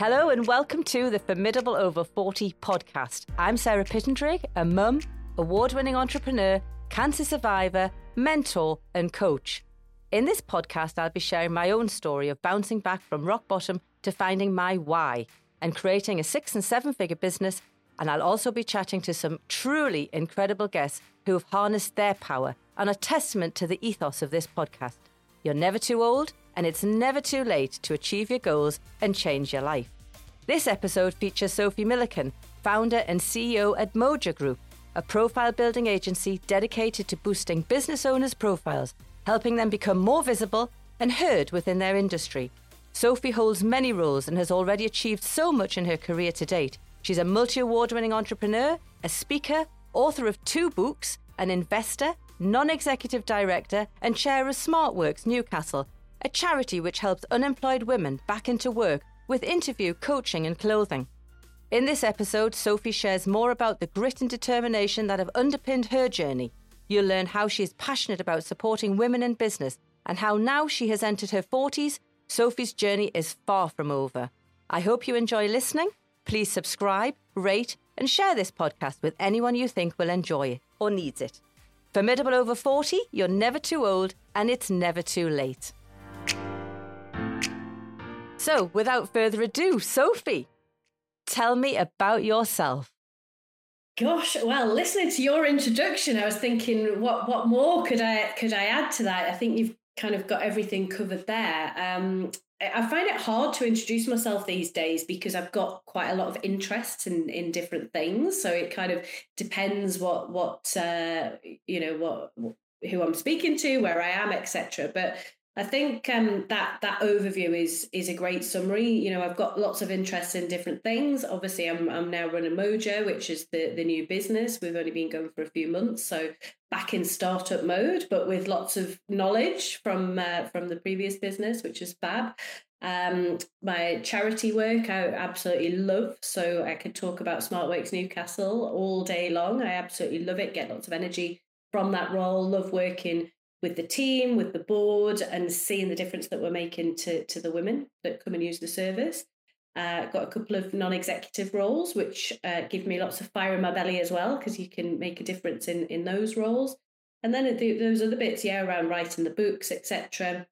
Hello and welcome to the Formidable Over 40 podcast. I'm Sarah Pittendrigh, a mum, award winning entrepreneur, cancer survivor, mentor, and coach. In this podcast, I'll be sharing my own story of bouncing back from rock bottom to finding my why and creating a six and seven figure business. And I'll also be chatting to some truly incredible guests who have harnessed their power and are testament to the ethos of this podcast. You're never too old, and it's never too late to achieve your goals and change your life. This episode features Sophie Milliken, founder and CEO at Moja Group, a profile building agency dedicated to boosting business owners' profiles, helping them become more visible and heard within their industry. Sophie holds many roles and has already achieved so much in her career to date. She's a multi award winning entrepreneur, a speaker, author of two books, an investor, non executive director, and chair of SmartWorks Newcastle, a charity which helps unemployed women back into work with interview, coaching, and clothing. In this episode, Sophie shares more about the grit and determination that have underpinned her journey. You'll learn how she is passionate about supporting women in business and how now she has entered her 40s, Sophie's journey is far from over. I hope you enjoy listening. Please subscribe, rate, and share this podcast with anyone you think will enjoy it or needs it. Formidable over 40, you're never too old and it's never too late. So, without further ado, Sophie, tell me about yourself. Gosh, well, listening to your introduction, I was thinking, what what more could I could I add to that? I think you've kind of got everything covered there. Um, I find it hard to introduce myself these days because I've got quite a lot of interests in in different things. So it kind of depends what what uh, you know what who I'm speaking to, where I am, etc. But I think um, that that overview is is a great summary. You know, I've got lots of interest in different things. Obviously, I'm I'm now running Moja, which is the the new business. We've only been going for a few months, so back in startup mode, but with lots of knowledge from uh, from the previous business, which is fab. Um, my charity work I absolutely love, so I could talk about SmartWorks Newcastle all day long. I absolutely love it. Get lots of energy from that role. Love working with the team, with the board, and seeing the difference that we're making to, to the women that come and use the service. Uh, got a couple of non-executive roles, which uh, give me lots of fire in my belly as well, because you can make a difference in in those roles. And then those other bits, yeah, around writing the books, etc.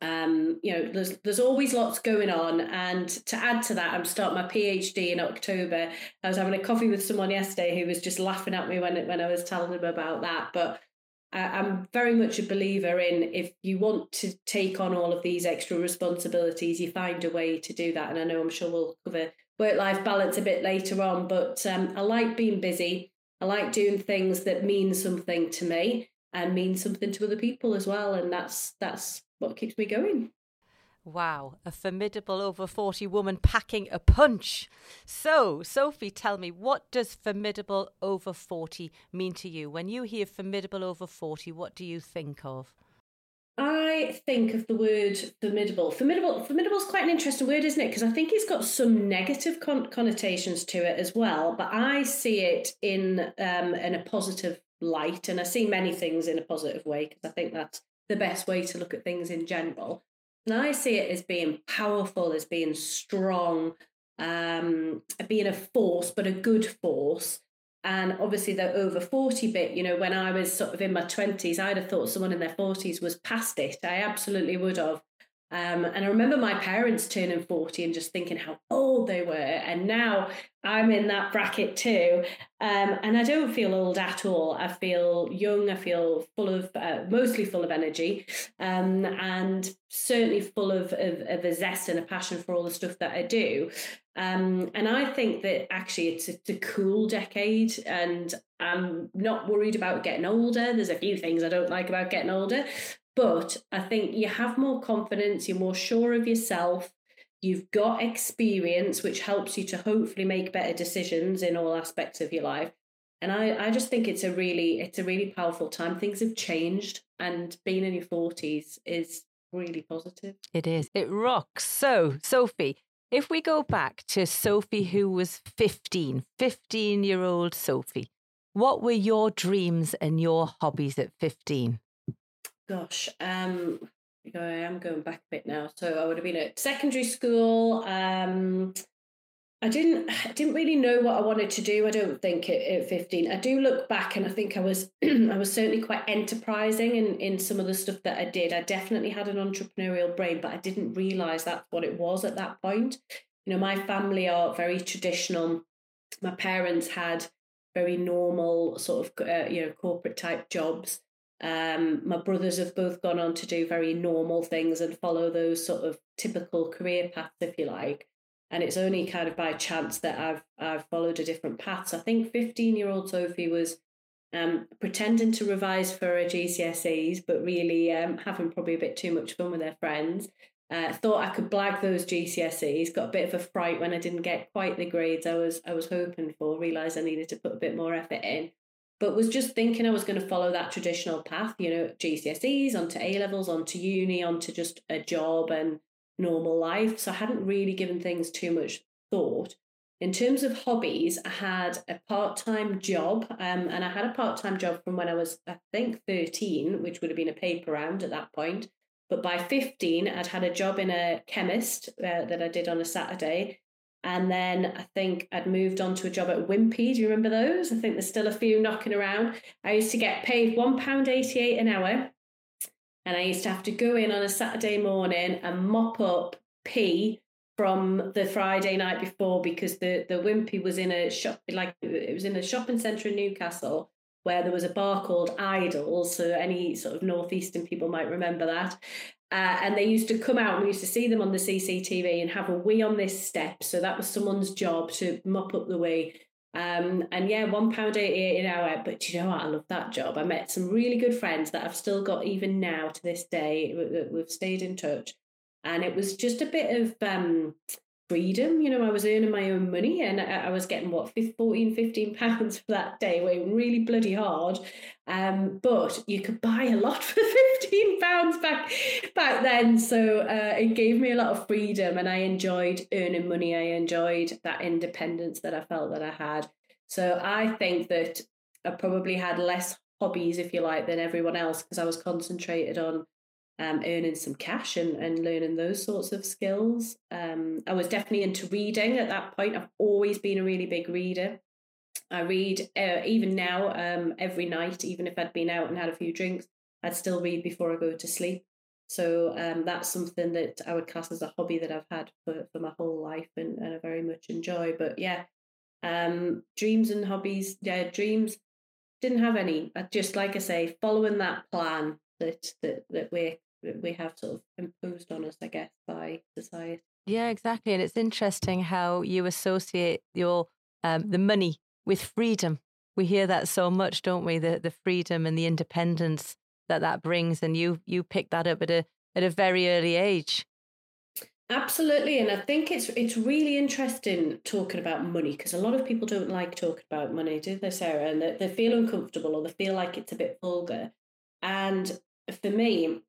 Um, you know, there's there's always lots going on. And to add to that, I'm starting my PhD in October. I was having a coffee with someone yesterday who was just laughing at me when when I was telling them about that, but I'm very much a believer in if you want to take on all of these extra responsibilities, you find a way to do that. And I know I'm sure we'll cover work life balance a bit later on, but um, I like being busy. I like doing things that mean something to me and mean something to other people as well. And that's that's what keeps me going. Wow, a formidable over 40 woman packing a punch. So, Sophie, tell me, what does formidable over 40 mean to you? When you hear formidable over 40, what do you think of? I think of the word formidable. Formidable, formidable is quite an interesting word, isn't it? Because I think it's got some negative con- connotations to it as well. But I see it in um, in a positive light, and I see many things in a positive way because I think that's the best way to look at things in general. And I see it as being powerful, as being strong, um, being a force, but a good force. And obviously, the over 40 bit, you know, when I was sort of in my 20s, I'd have thought someone in their 40s was past it. I absolutely would have. Um, and I remember my parents turning 40 and just thinking how old they were. And now I'm in that bracket too. Um, and I don't feel old at all. I feel young. I feel full of, uh, mostly full of energy um, and certainly full of, of, of, a zest and a passion for all the stuff that I do. Um, and I think that actually it's a, it's a cool decade and I'm not worried about getting older. There's a few things I don't like about getting older, but I think you have more confidence, you're more sure of yourself, you've got experience, which helps you to hopefully make better decisions in all aspects of your life. And I, I just think it's a really it's a really powerful time. Things have changed and being in your forties is really positive. It is. It rocks. So, Sophie, if we go back to Sophie who was 15, 15 year old Sophie, what were your dreams and your hobbies at 15? Gosh, um, I am going back a bit now. So I would have been at secondary school. Um, I didn't I didn't really know what I wanted to do. I don't think at, at 15. I do look back and I think I was I was certainly quite enterprising in, in some of the stuff that I did. I definitely had an entrepreneurial brain, but I didn't realize that's what it was at that point. You know, my family are very traditional. My parents had very normal sort of uh, you know corporate type jobs. Um, my brothers have both gone on to do very normal things and follow those sort of typical career paths, if you like and it's only kind of by chance that I've I've followed a different path. So I think 15 year old Sophie was um, pretending to revise for her GCSEs, but really um, having probably a bit too much fun with their friends. Uh, thought I could blag those GCSEs. Got a bit of a fright when I didn't get quite the grades I was I was hoping for. Realised I needed to put a bit more effort in, but was just thinking I was going to follow that traditional path. You know, GCSEs onto A levels, onto uni, onto just a job and normal life. So I hadn't really given things too much thought. In terms of hobbies, I had a part time job, um, and I had a part time job from when I was, I think, 13, which would have been a paper round at that point. But by 15, I'd had a job in a chemist uh, that I did on a Saturday. And then I think I'd moved on to a job at Wimpy. Do you remember those? I think there's still a few knocking around. I used to get paid £1.88 an hour and I used to have to go in on a Saturday morning and mop up pee from the Friday night before because the the Wimpy was in a shop like it was in a shopping centre in Newcastle where there was a bar called Idols. So any sort of northeastern people might remember that. Uh, and they used to come out and we used to see them on the CCTV and have a wee on this step. So that was someone's job to mop up the wee. Um, and yeah, one pound eighty eight an hour. But you know what? I love that job. I met some really good friends that I've still got even now to this day. We've stayed in touch, and it was just a bit of um, freedom. You know, I was earning my own money and I was getting what, 14, 15 pounds for that day, working really bloody hard. Um, but you could buy a lot for 15 pounds back back then. So uh, it gave me a lot of freedom and I enjoyed earning money. I enjoyed that independence that I felt that I had. So I think that I probably had less hobbies, if you like, than everyone else because I was concentrated on um, earning some cash and, and learning those sorts of skills. Um, I was definitely into reading at that point. I've always been a really big reader. I read uh, even now um, every night, even if I'd been out and had a few drinks, I'd still read before I go to sleep. So um, that's something that I would class as a hobby that I've had for, for my whole life and, and I very much enjoy. But yeah, um, dreams and hobbies, yeah, dreams didn't have any. I just like I say, following that plan that that that we're we have sort of imposed on us, I guess, by society. Yeah, exactly. And it's interesting how you associate your um, the money with freedom. We hear that so much, don't we? The the freedom and the independence that that brings, and you you pick that up at a at a very early age. Absolutely, and I think it's it's really interesting talking about money because a lot of people don't like talking about money, do they, Sarah? And they, they feel uncomfortable or they feel like it's a bit vulgar. And for me,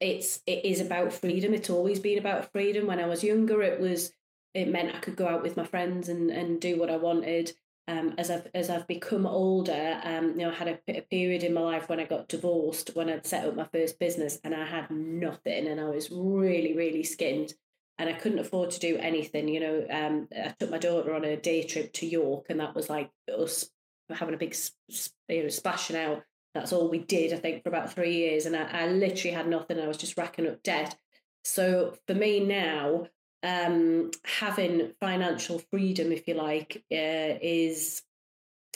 it's it is about freedom. It's always been about freedom. When I was younger, it was it meant I could go out with my friends and and do what I wanted. Um, as I've as I've become older, um, you know, I had a, a period in my life when I got divorced, when I'd set up my first business, and I had nothing, and I was really really skinned, and I couldn't afford to do anything. You know, um, I took my daughter on a day trip to York, and that was like us having a big you know splashing out that's all we did, I think, for about three years. And I, I literally had nothing. I was just racking up debt. So for me now, um, having financial freedom, if you like, uh, is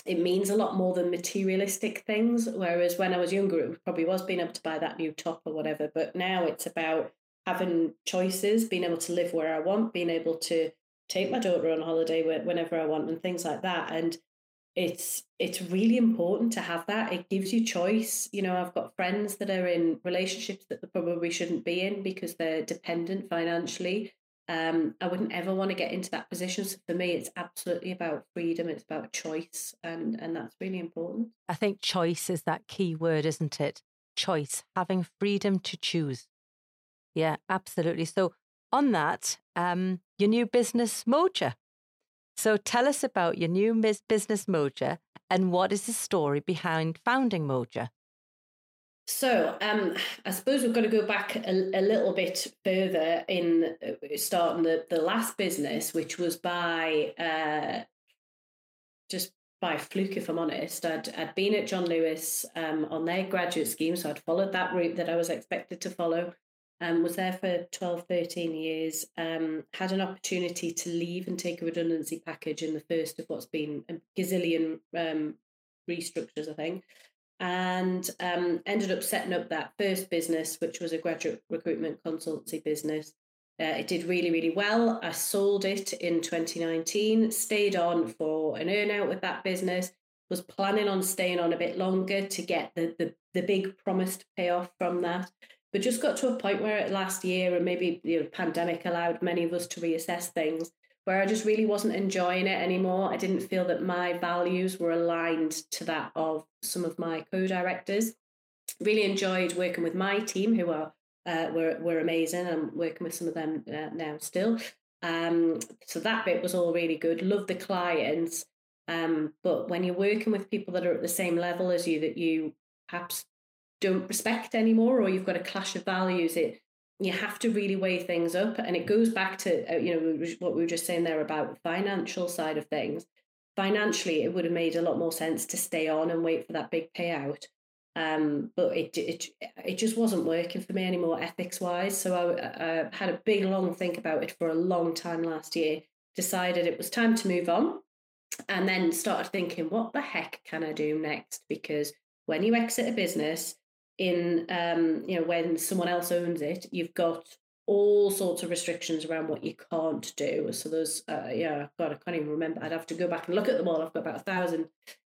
it means a lot more than materialistic things. Whereas when I was younger, it probably was being able to buy that new top or whatever. But now it's about having choices, being able to live where I want, being able to take my daughter on holiday whenever I want, and things like that. And it's it's really important to have that. It gives you choice. You know i've got friends that are in relationships that they probably shouldn't be in because they're dependent financially. Um i wouldn't ever want to get into that position. So for me it's absolutely about freedom. It's about choice and and that's really important. I think choice is that key word isn't it? Choice having freedom to choose. Yeah absolutely. So on that um your new business moja so tell us about your new business Moja and what is the story behind founding Moja? So um, I suppose we've got to go back a, a little bit further in uh, starting the, the last business, which was by uh, just by fluke, if I'm honest. I'd, I'd been at John Lewis um, on their graduate scheme, so I'd followed that route that I was expected to follow. Um, was there for 12, 13 years, um, had an opportunity to leave and take a redundancy package in the first of what's been a gazillion um, restructures, I think, and um, ended up setting up that first business, which was a graduate recruitment consultancy business. Uh, it did really, really well. I sold it in 2019, stayed on for an earnout with that business, was planning on staying on a bit longer to get the, the, the big promised payoff from that but just got to a point where last year and maybe the you know, pandemic allowed many of us to reassess things where I just really wasn't enjoying it anymore. I didn't feel that my values were aligned to that of some of my co-directors. Really enjoyed working with my team, who are uh, were were amazing. I'm working with some of them uh, now still. Um, so that bit was all really good. Love the clients, um, but when you're working with people that are at the same level as you, that you perhaps don't respect anymore or you've got a clash of values it you have to really weigh things up and it goes back to uh, you know what we were just saying there about the financial side of things. Financially it would have made a lot more sense to stay on and wait for that big payout um, but it, it it just wasn't working for me anymore ethics wise so I, I had a big long think about it for a long time last year decided it was time to move on and then started thinking what the heck can i do next? Because when you exit a business in um, you know when someone else owns it, you've got all sorts of restrictions around what you can't do. So there's uh, yeah, God, I can't even remember. I'd have to go back and look at them all. I've got about a thousand.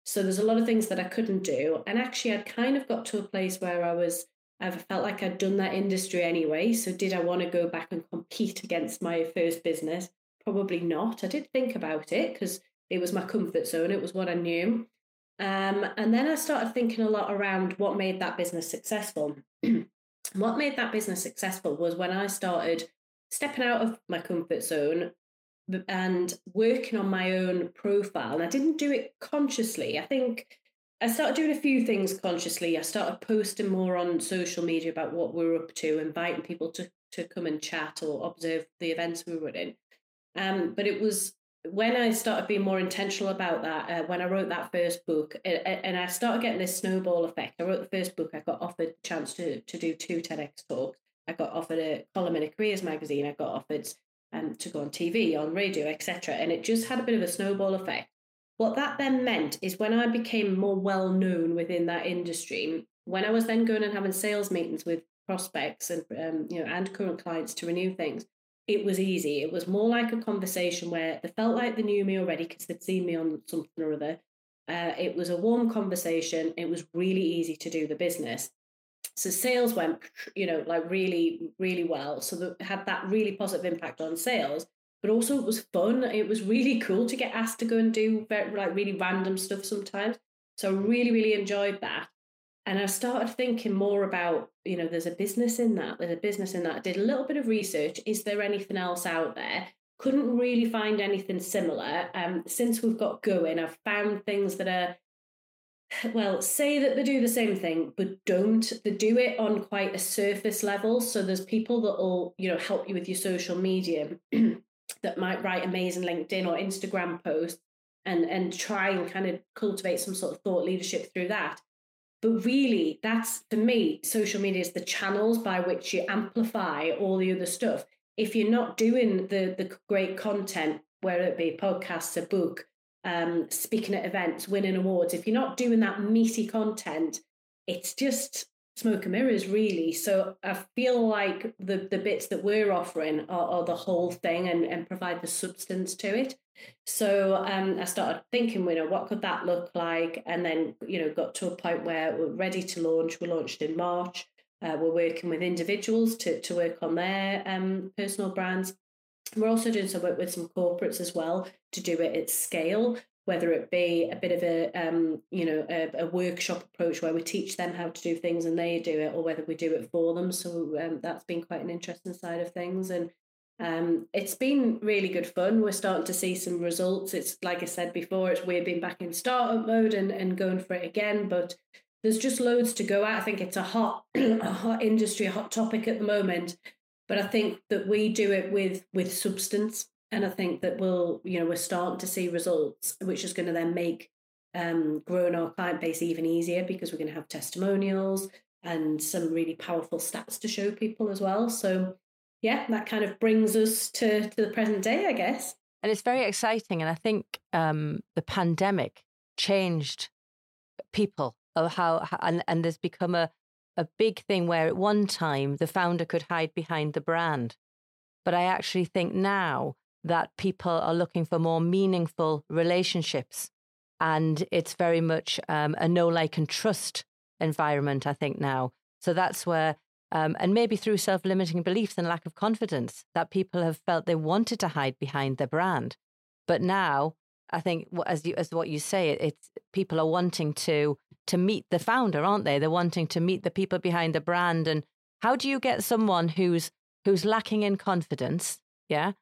So there's a lot of things that I couldn't do, and actually, I'd kind of got to a place where I was. I felt like I'd done that industry anyway. So did I want to go back and compete against my first business? Probably not. I did think about it because it was my comfort zone. It was what I knew. Um, and then I started thinking a lot around what made that business successful. what made that business successful was when I started stepping out of my comfort zone and working on my own profile. And I didn't do it consciously. I think I started doing a few things consciously. I started posting more on social media about what we were up to, inviting people to, to come and chat or observe the events we were in. Um, but it was when I started being more intentional about that, uh, when I wrote that first book, and I started getting this snowball effect. I wrote the first book. I got offered a chance to to do two TEDx talks. I got offered a column in a careers magazine. I got offered um, to go on TV, on radio, etc. And it just had a bit of a snowball effect. What that then meant is when I became more well known within that industry, when I was then going and having sales meetings with prospects and um, you know and current clients to renew things, it was easy. It was more like a conversation where they felt like they knew me already because they'd seen me on something or other. Uh, it was a warm conversation. It was really easy to do the business. So sales went, you know, like really, really well. So that had that really positive impact on sales. But also it was fun. It was really cool to get asked to go and do very, like really random stuff sometimes. So I really, really enjoyed that and I started thinking more about, you know, there's a business in that, there's a business in that. I did a little bit of research. Is there anything else out there? Couldn't really find anything similar. Um, since we've got going, I've found things that are, well, say that they do the same thing, but don't. They do it on quite a surface level. So there's people that will, you know, help you with your social media that might write amazing LinkedIn or Instagram posts and and try and kind of cultivate some sort of thought leadership through that but really, that's for me, social media is the channels by which you amplify all the other stuff. If you're not doing the the great content, whether it be podcasts, a book, um, speaking at events, winning awards, if you're not doing that meaty content, it's just smoke and mirrors really so i feel like the the bits that we're offering are, are the whole thing and, and provide the substance to it so um, i started thinking you know what could that look like? And then you know got to a point where we're ready to launch. We launched in march. Uh, we're working with individuals to, to work on their um, personal brands. We're also doing some work with some corporates as well to do it at scale whether it be a bit of a um, you know a, a, workshop approach where we teach them how to do things and they do it or whether we do it for them. So um, that's been quite an interesting side of things. And um, it's been really good fun we're starting to see some results it's like i said before it's we've been back in startup mode and, and going for it again but there's just loads to go at. I think it's a hot a hot industry, a hot topic at the moment. But I think that we do it with with substance, and I think that we'll you know we're starting to see results, which is going to then make um, growing our client base even easier because we're going to have testimonials and some really powerful stats to show people as well. So yeah, that kind of brings us to to the present day, I guess. And it's very exciting, and I think um, the pandemic changed people of how, and, and there's become a, a big thing where at one time the founder could hide behind the brand. But I actually think now that people are looking for more meaningful relationships. And it's very much um, a know, like, and trust environment, I think, now. So that's where, um, and maybe through self limiting beliefs and lack of confidence, that people have felt they wanted to hide behind their brand. But now I think as you, as what you say, it's people are wanting to to meet the founder, aren't they? They're wanting to meet the people behind the brand. And how do you get someone who's who's lacking in confidence, yeah,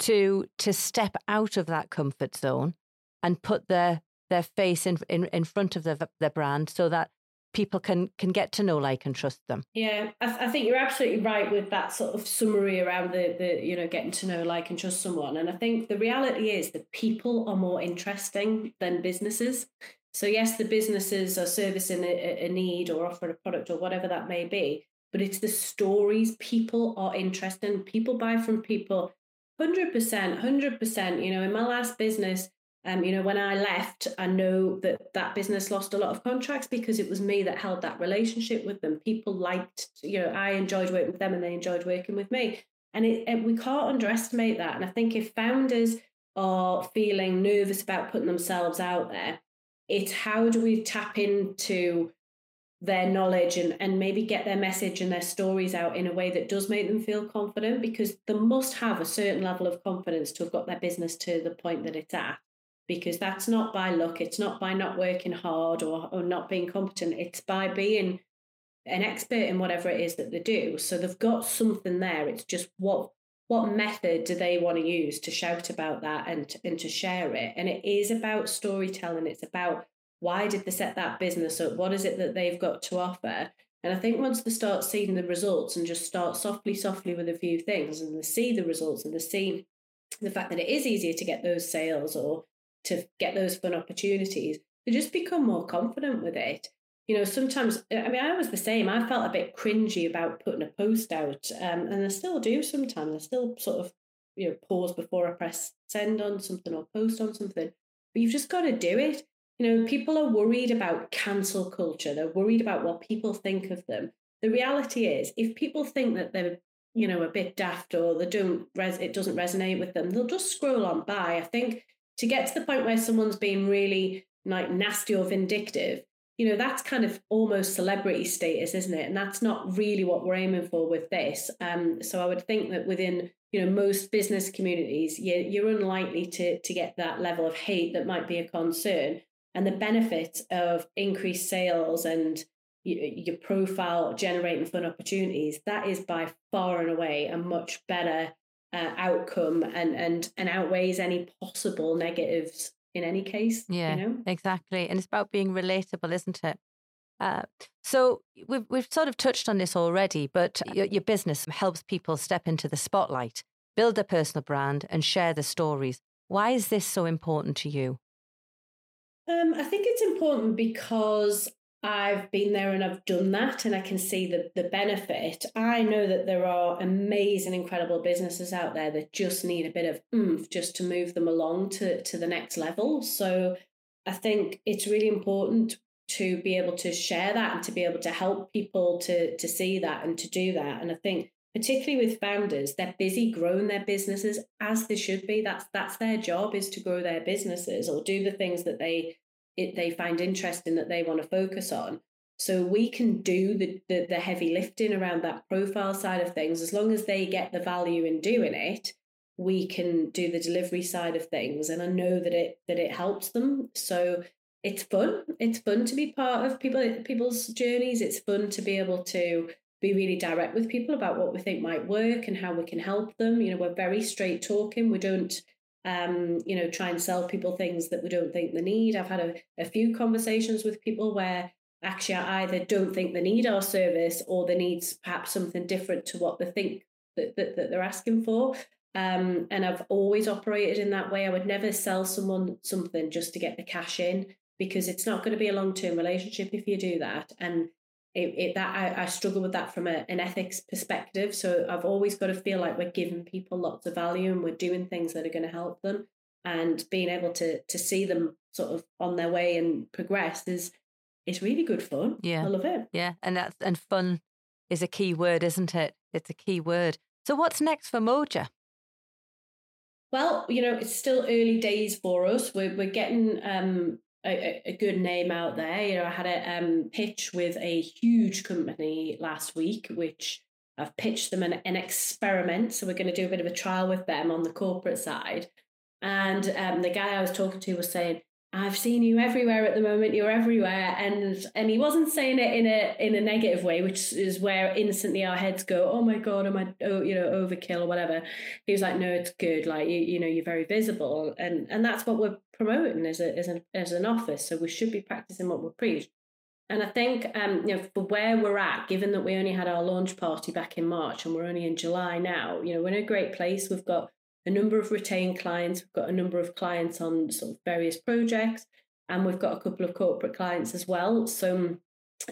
to to step out of that comfort zone and put their their face in in, in front of the, their brand so that people can can get to know, like, and trust them. Yeah, I, th- I, think you're absolutely right with that sort of summary around the the you know getting to know, like, and trust someone. And I think the reality is that people are more interesting than businesses. So yes, the businesses are servicing a, a need or offering a product or whatever that may be, but it's the stories people are interested in. People buy from people. 100%, 100%. You know, in my last business, um, you know, when I left, I know that that business lost a lot of contracts because it was me that held that relationship with them. People liked, you know, I enjoyed working with them and they enjoyed working with me. And it, it, we can't underestimate that. And I think if founders are feeling nervous about putting themselves out there, it's how do we tap into their knowledge and, and maybe get their message and their stories out in a way that does make them feel confident because they must have a certain level of confidence to have got their business to the point that it's at because that's not by luck. It's not by not working hard or, or not being competent. It's by being an expert in whatever it is that they do. So they've got something there. It's just what what method do they want to use to shout about that and and to share it? And it is about storytelling. It's about why did they set that business up? What is it that they've got to offer? And I think once they start seeing the results and just start softly, softly with a few things and they see the results and they see the fact that it is easier to get those sales or to get those fun opportunities, to just become more confident with it. You know, sometimes, I mean, I was the same. I felt a bit cringy about putting a post out, um, and I still do sometimes. I still sort of, you know, pause before I press send on something or post on something. But you've just got to do it. You know, people are worried about cancel culture. They're worried about what people think of them. The reality is, if people think that they're, you know, a bit daft or they don't res- it doesn't resonate with them, they'll just scroll on by. I think to get to the point where someone's being really like nasty or vindictive, you know, that's kind of almost celebrity status, isn't it? And that's not really what we're aiming for with this. Um, so I would think that within you know most business communities, you're, you're unlikely to to get that level of hate that might be a concern. And the benefit of increased sales and your profile generating fun opportunities that is by far and away a much better uh, outcome and and and outweighs any possible negatives in any case. Yeah, you know? exactly. And it's about being relatable, isn't it? Uh, so we've we've sort of touched on this already, but your, your business helps people step into the spotlight, build a personal brand, and share the stories. Why is this so important to you? Um, I think it's important because I've been there and I've done that and I can see the, the benefit. I know that there are amazing, incredible businesses out there that just need a bit of oomph just to move them along to, to the next level. So I think it's really important to be able to share that and to be able to help people to, to see that and to do that. And I think particularly with founders, they're busy growing their businesses as they should be. That's that's their job is to grow their businesses or do the things that they it, they find interesting that they want to focus on. So we can do the, the, the heavy lifting around that profile side of things as long as they get the value in doing it. We can do the delivery side of things, and I know that it that it helps them. So it's fun. It's fun to be part of people people's journeys. It's fun to be able to be really direct with people about what we think might work and how we can help them. You know, we're very straight talking. We don't um, you know, try and sell people things that we don't think they need. I've had a, a few conversations with people where actually I either don't think they need our service or they need perhaps something different to what they think that, that, that they're asking for. Um, and I've always operated in that way. I would never sell someone something just to get the cash in because it's not going to be a long term relationship if you do that. And it, it that I, I struggle with that from a, an ethics perspective. So I've always got to feel like we're giving people lots of value and we're doing things that are going to help them. And being able to to see them sort of on their way and progress is is really good fun. Yeah, I love it. Yeah, and that's and fun is a key word, isn't it? It's a key word. So what's next for Moja? Well, you know, it's still early days for us. We're we're getting um, a, a, good name out there. You know, I had a um, pitch with a huge company last week, which I've pitched them an, an experiment. So we're going to do a bit of a trial with them on the corporate side. And um, the guy I was talking to was saying, I've seen you everywhere at the moment. You're everywhere, and and he wasn't saying it in a in a negative way, which is where instantly our heads go, oh my god, am I oh you know overkill or whatever. He was like, no, it's good. Like you you know you're very visible, and and that's what we're promoting as a as an as an office. So we should be practicing what we preach. And I think um you know for where we're at, given that we only had our launch party back in March and we're only in July now, you know we're in a great place. We've got a number of retained clients. We've got a number of clients on sort of various projects, and we've got a couple of corporate clients as well. So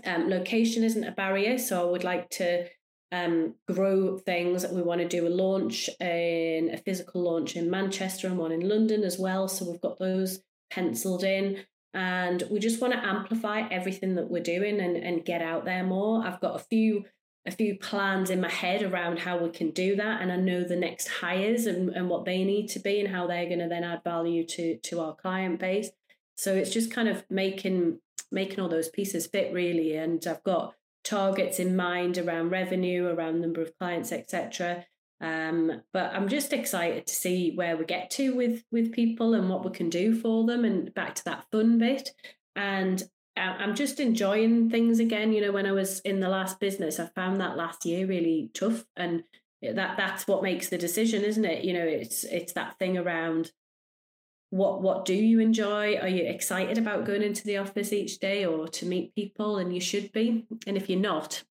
um, location isn't a barrier. So I would like to um, grow things. We want to do a launch in a physical launch in Manchester and one in London as well. So we've got those penciled in. And we just want to amplify everything that we're doing and, and get out there more. I've got a few a few plans in my head around how we can do that and i know the next hires and, and what they need to be and how they're going to then add value to to our client base. So it's just kind of making making all those pieces fit really and i've got targets in mind around revenue around number of clients etc um, but i'm just excited to see where we get to with with people and what we can do for them and back to that fun bit. And Um, I'm just enjoying things again. You know, when I was in the last business, I found that last year really tough, and that that's what makes the decision, isn't it? You know, it's it's that thing around what what do you enjoy? Are you excited about going into the office each day or to meet people? And you should be. And if you're not,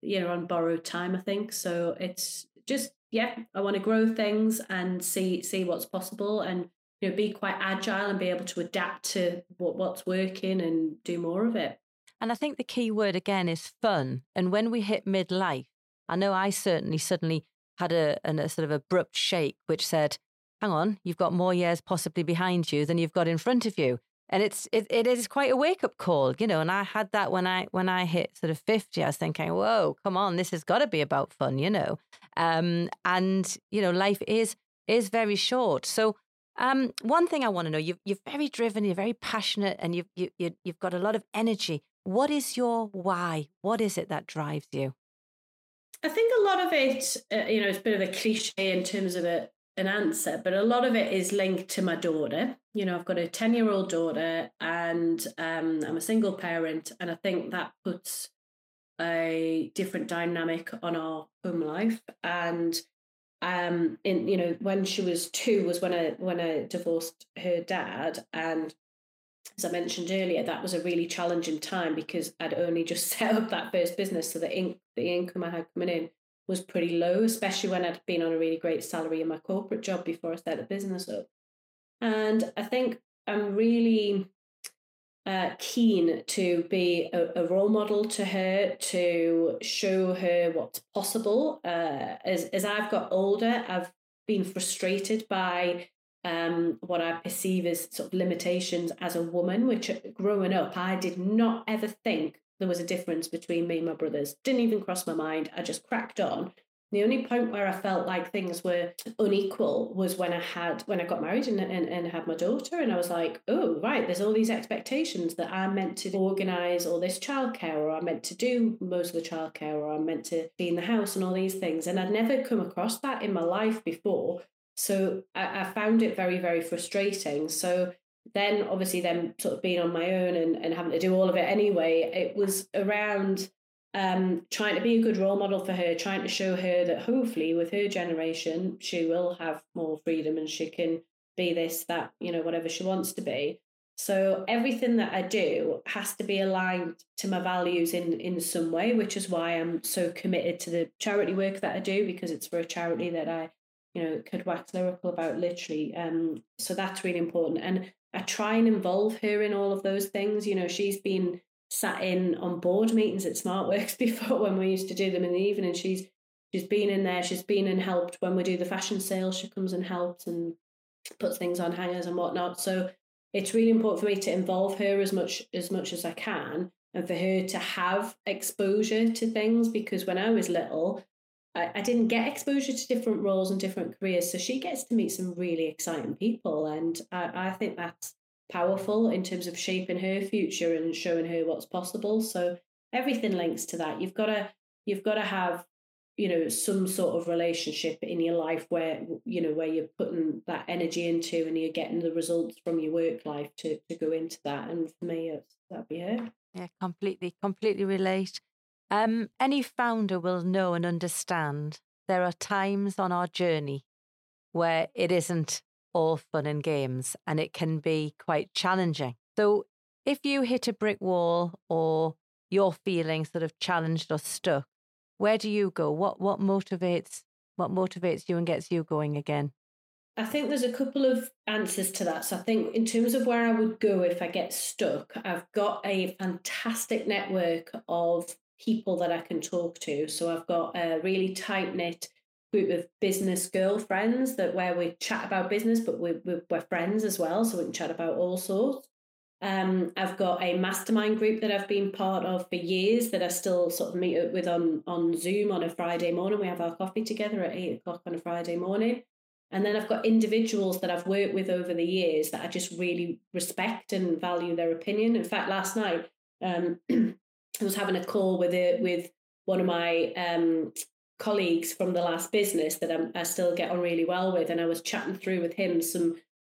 you're on borrowed time, I think. So it's just yeah, I want to grow things and see see what's possible and you know be quite agile and be able to adapt to what, what's working and do more of it. And i think the key word again is fun. And when we hit midlife i know i certainly suddenly had a, a sort of abrupt shake which said hang on you've got more years possibly behind you than you've got in front of you. And it's it, it is quite a wake up call you know and i had that when i when i hit sort of 50 i was thinking whoa come on this has got to be about fun you know? Um and you know life is is very short. So um, one thing I want to know: you're you're very driven, you're very passionate, and you've you, you you've got a lot of energy. What is your why? What is it that drives you? I think a lot of it, uh, you know, it's a bit of a cliche in terms of a, an answer, but a lot of it is linked to my daughter. You know, I've got a 10 year old daughter and um, I'm a single parent, and I think that puts a different dynamic on our home life. And um in you know when she was two was when I when I divorced her dad. And as I mentioned earlier that was a really challenging time because I'd only just set up that first business so the in, the income I had coming in was pretty low especially when I'd been on a really great salary in my corporate job before I set the business up. And I think I'm really uh, keen to be a, a, role model to her, to show her what's possible. Uh, as, as I've got older, I've been frustrated by um, what I perceive as sort of limitations as a woman, which uh, growing up, I did not ever think there was a difference between me and my brothers. Didn't even cross my mind. I just cracked on the only point where I felt like things were unequal was when I had when I got married and, and, and had my daughter and I was like, oh right, there's all these expectations that I'm meant to organise all this childcare or I'm meant to do most of the childcare or I'm meant to be in the house and all these things. And I'd never come across that in my life before. So I, I found it very, very frustrating. So then obviously then sort of being on my own and, and having to do all of it anyway, it was around um, trying to be a good role model for her, trying to show her that hopefully with her generation, she will have more freedom and she can be this, that, you know, whatever she wants to be. So everything that I do has to be aligned to my values in in some way, which is why I'm so committed to the charity work that I do because it's for a charity that I, you know, could wax lyrical about literally. Um, so that's really important, and I try and involve her in all of those things. You know, she's been sat in on board meetings at SmartWorks before when we used to do them in the evening. She's she's been in there. She's been and helped when we do the fashion sales. She comes and helps and puts things on hangers and whatnot. So it's really important for me to involve her as much as much as I can and for her to have exposure to things because when I was little, I, I didn't get exposure to different roles and different careers. So she gets to meet some really exciting people. And I, I think that's powerful in terms of shaping her future and showing her what's possible. So everything links to that. You've got to you've got to have you know some sort of relationship in your life where you know where you're putting that energy into and you're getting the results from your work life to to go into that and for me it's that'd be it yeah completely completely relate um any founder will know and understand there are times on our journey where it isn't all fun and games and it can be quite challenging so if you hit a brick wall or you're feeling sort of challenged or stuck where do you go? What what motivates what motivates you and gets you going again? I think there's a couple of answers to that. So I think in terms of where I would go if I get stuck, I've got a fantastic network of people that I can talk to. So I've got a really tight knit group of business girlfriends that where we chat about business, but we're, we're friends as well. So we can chat about all sorts. Um, I've got a mastermind group that I've been part of for years that I still sort of meet up with on on Zoom on a Friday morning. We have our coffee together at eight o'clock on a Friday morning. And then I've got individuals that I've worked with over the years that I just really respect and value their opinion. In fact, last night um, I was having a call with it with one of my um, colleagues from the last business that I'm, I still get on really well with, and I was chatting through with him some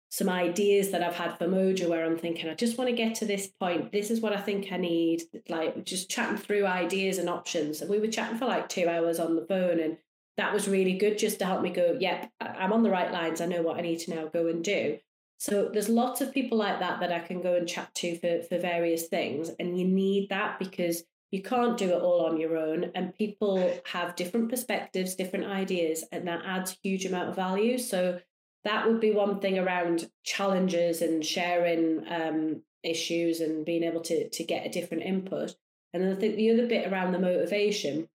some ideas that I've had for Moja where I'm thinking, I just want to get to this point. This is what I think I need. Like just chatting through ideas and options. And we were chatting for like two hours on the phone. And that was really good just to help me go, yep, I'm on the right lines. I know what I need to now go and do. So there's lots of people like that that I can go and chat to for, for various things. And you need that because you can't do it all on your own. And people have different perspectives, different ideas, and that adds huge amount of value. So that would be one thing around challenges and sharing um, issues and being able to to get a different input. And then I think the other bit around the motivation,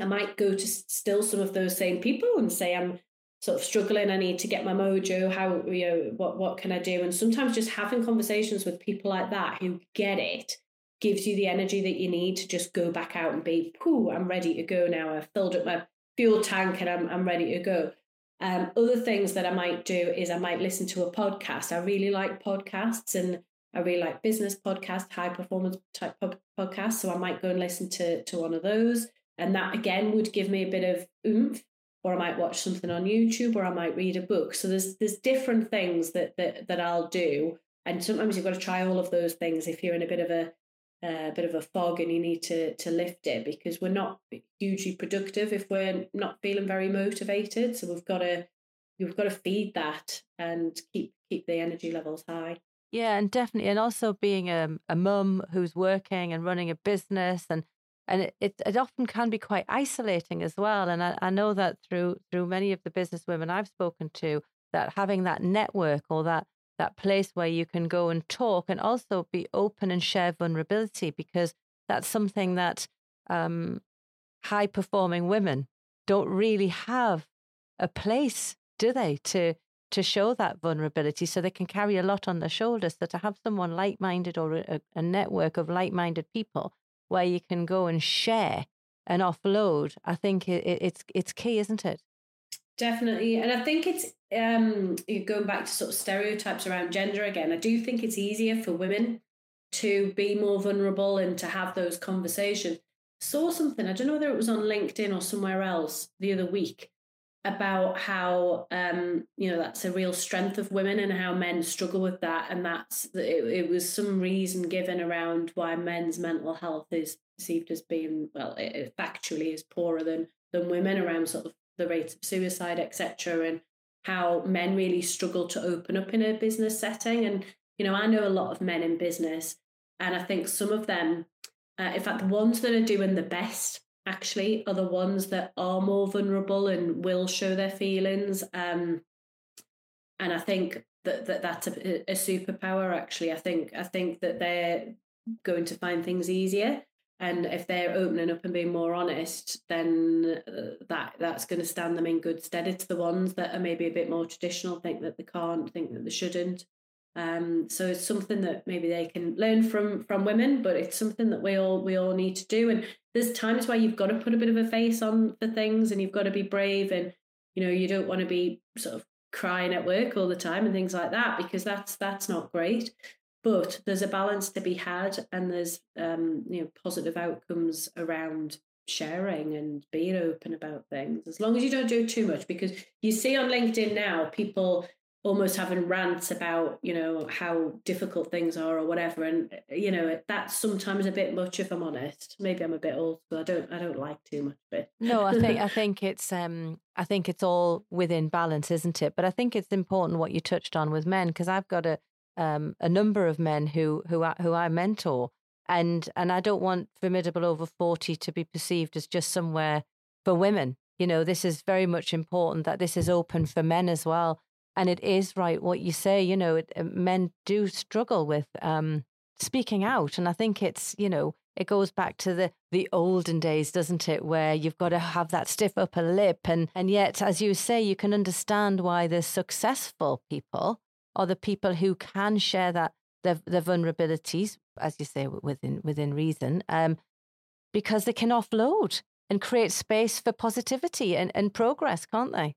I might go to still some of those same people and say I'm sort of struggling. I need to get my mojo. How you know what what can I do? And sometimes just having conversations with people like that who get it gives you the energy that you need to just go back out and be, "Pooh, I'm ready to go now. I've filled up my fuel tank and I'm I'm ready to go." Um, other things that I might do is I might listen to a podcast. I really like podcasts and I really like business podcasts, high performance type podcasts. So I might go and listen to, to one of those. And that again would give me a bit of oomph. Or I might watch something on YouTube or I might read a book. So there's there's different things that that, that I'll do. And sometimes you've got to try all of those things if you're in a bit of a a bit of a fog and you need to to lift it because we're not hugely productive if we're not feeling very motivated. So we've got to we've got to feed that and keep keep the energy levels high. Yeah and definitely and also being a, a mum who's working and running a business and and it, it, it often can be quite isolating as well and I, I know that through through many of the business women i've spoken to that having that network or that that place where you can go and talk and also be open and share vulnerability because that's something that um, high performing women don't really have a place, do they, to to show that vulnerability so they can carry a lot on their shoulders. So to have someone like minded or a, a network of like minded people where you can go and share and offload, I think it, it, it's it's key, isn't it? Definitely. And I think it's um going back to sort of stereotypes around gender again, I do think it's easier for women to be more vulnerable and to have those conversations. Saw something, I don't know whether it was on LinkedIn or somewhere else the other week about how um you know that's a real strength of women and how men struggle with that and that's it, it was some reason given around why men's mental health is perceived as being well it, factually is poorer than than women around sort of the rate of suicide, etc., and how men really struggle to open up in a business setting. And you know, I know a lot of men in business, and I think some of them, uh, in fact, the ones that are doing the best actually are the ones that are more vulnerable and will show their feelings. Um, and I think that, that that's a, a superpower. Actually, I think I think that they're going to find things easier and if they're opening up and being more honest then uh, that that's going to stand them in good stead. It's the ones that are maybe a bit more traditional think that they can't think that they shouldn't. Um, so it's something that maybe they can learn from from women but it's something that we all we all need to do. And there's times where you've got to put a bit of a face on the things and you've got to be brave and you know you don't want to be sort of crying at work all the time and things like that because that's that's not great but there's a balance to be had and there's um, you know positive outcomes around sharing and being open about things. As long as you don't do too much because you see on linkedin now people almost having rants about you know how difficult things are or whatever and you know that's sometimes a bit much if i'm honest. Maybe i'm a bit old but i don't i don't like too much of it. No i think i think it's um i think it's all within balance isn't it? But i think it's important what you touched on with men because i've got a um, a number of men who who I, who I mentor, and and I don't want formidable over forty to be perceived as just somewhere for women. You know, this is very much important that this is open for men as well. And it is right what you say. You know, it, uh, men do struggle with um, speaking out, and I think it's you know it goes back to the the olden days doesn't it where you've got to have that stiff upper lip and and yet as you say you can understand why the successful people are the people who can share that their, their vulnerabilities, as you say, within within reason, um, because they can offload and create space for positivity and, and progress, can't they?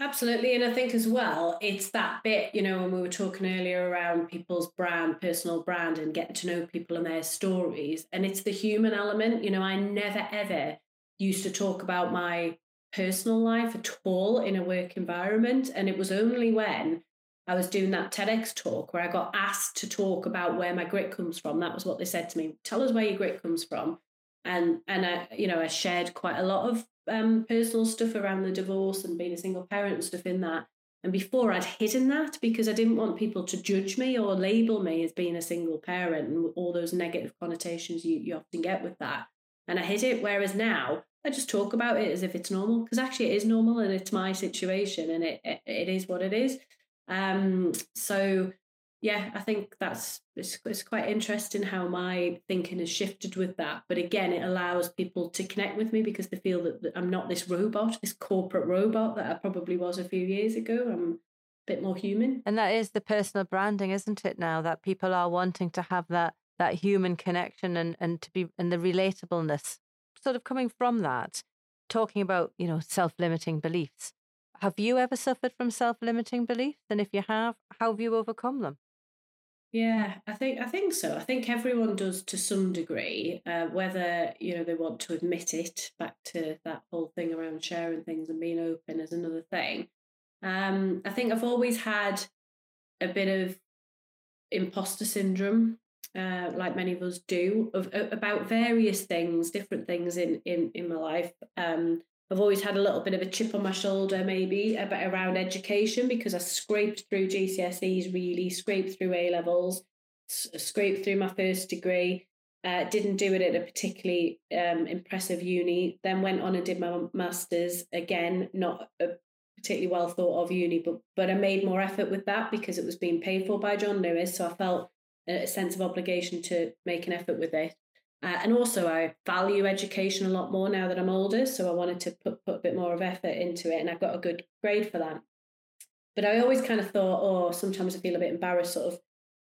Absolutely. And I think as well, it's that bit, you know, when we were talking earlier around people's brand, personal brand, and getting to know people and their stories. And it's the human element. You know, I never ever used to talk about my personal life at all in a work environment. And it was only when I was doing that TEDx talk where I got asked to talk about where my grit comes from. That was what they said to me. Tell us where your grit comes from. And and I, you know, I shared quite a lot of um, personal stuff around the divorce and being a single parent and stuff in that. And before I'd hidden that because I didn't want people to judge me or label me as being a single parent and all those negative connotations you, you often get with that. And I hid it. Whereas now I just talk about it as if it's normal because actually it is normal and it's my situation and it, it, it is what it is. Um, so yeah, I think that's it's, it's quite interesting how my thinking has shifted with that. But again, it allows people to connect with me because they feel that, that I'm not this robot, this corporate robot that I probably was a few years ago. I'm a bit more human. And that is the personal branding, isn't it? Now that people are wanting to have that that human connection and and to be and the relatableness, sort of coming from that, talking about you know self limiting beliefs. Have you ever suffered from self limiting beliefs? And if you have, how have you overcome them? Yeah, I think I think so. I think everyone does to some degree, uh, whether you know they want to admit it. Back to that whole thing around sharing things and being open is another thing. Um, I think I've always had a bit of imposter syndrome, uh, like many of us do, of, about various things, different things in in in my life. Um, I've always had a little bit of a chip on my shoulder, maybe about around education because I scraped through GCSEs, really scraped through A levels, scraped through my first degree. Uh, didn't do it at a particularly um, impressive uni. Then went on and did my masters again, not a particularly well thought of uni, but but I made more effort with that because it was being paid for by John Lewis. So I felt a sense of obligation to make an effort with it. Uh, and also, I value education a lot more now that I'm older. So I wanted to put, put a bit more of effort into it, and I got a good grade for that. But I always kind of thought, oh, sometimes I feel a bit embarrassed, sort of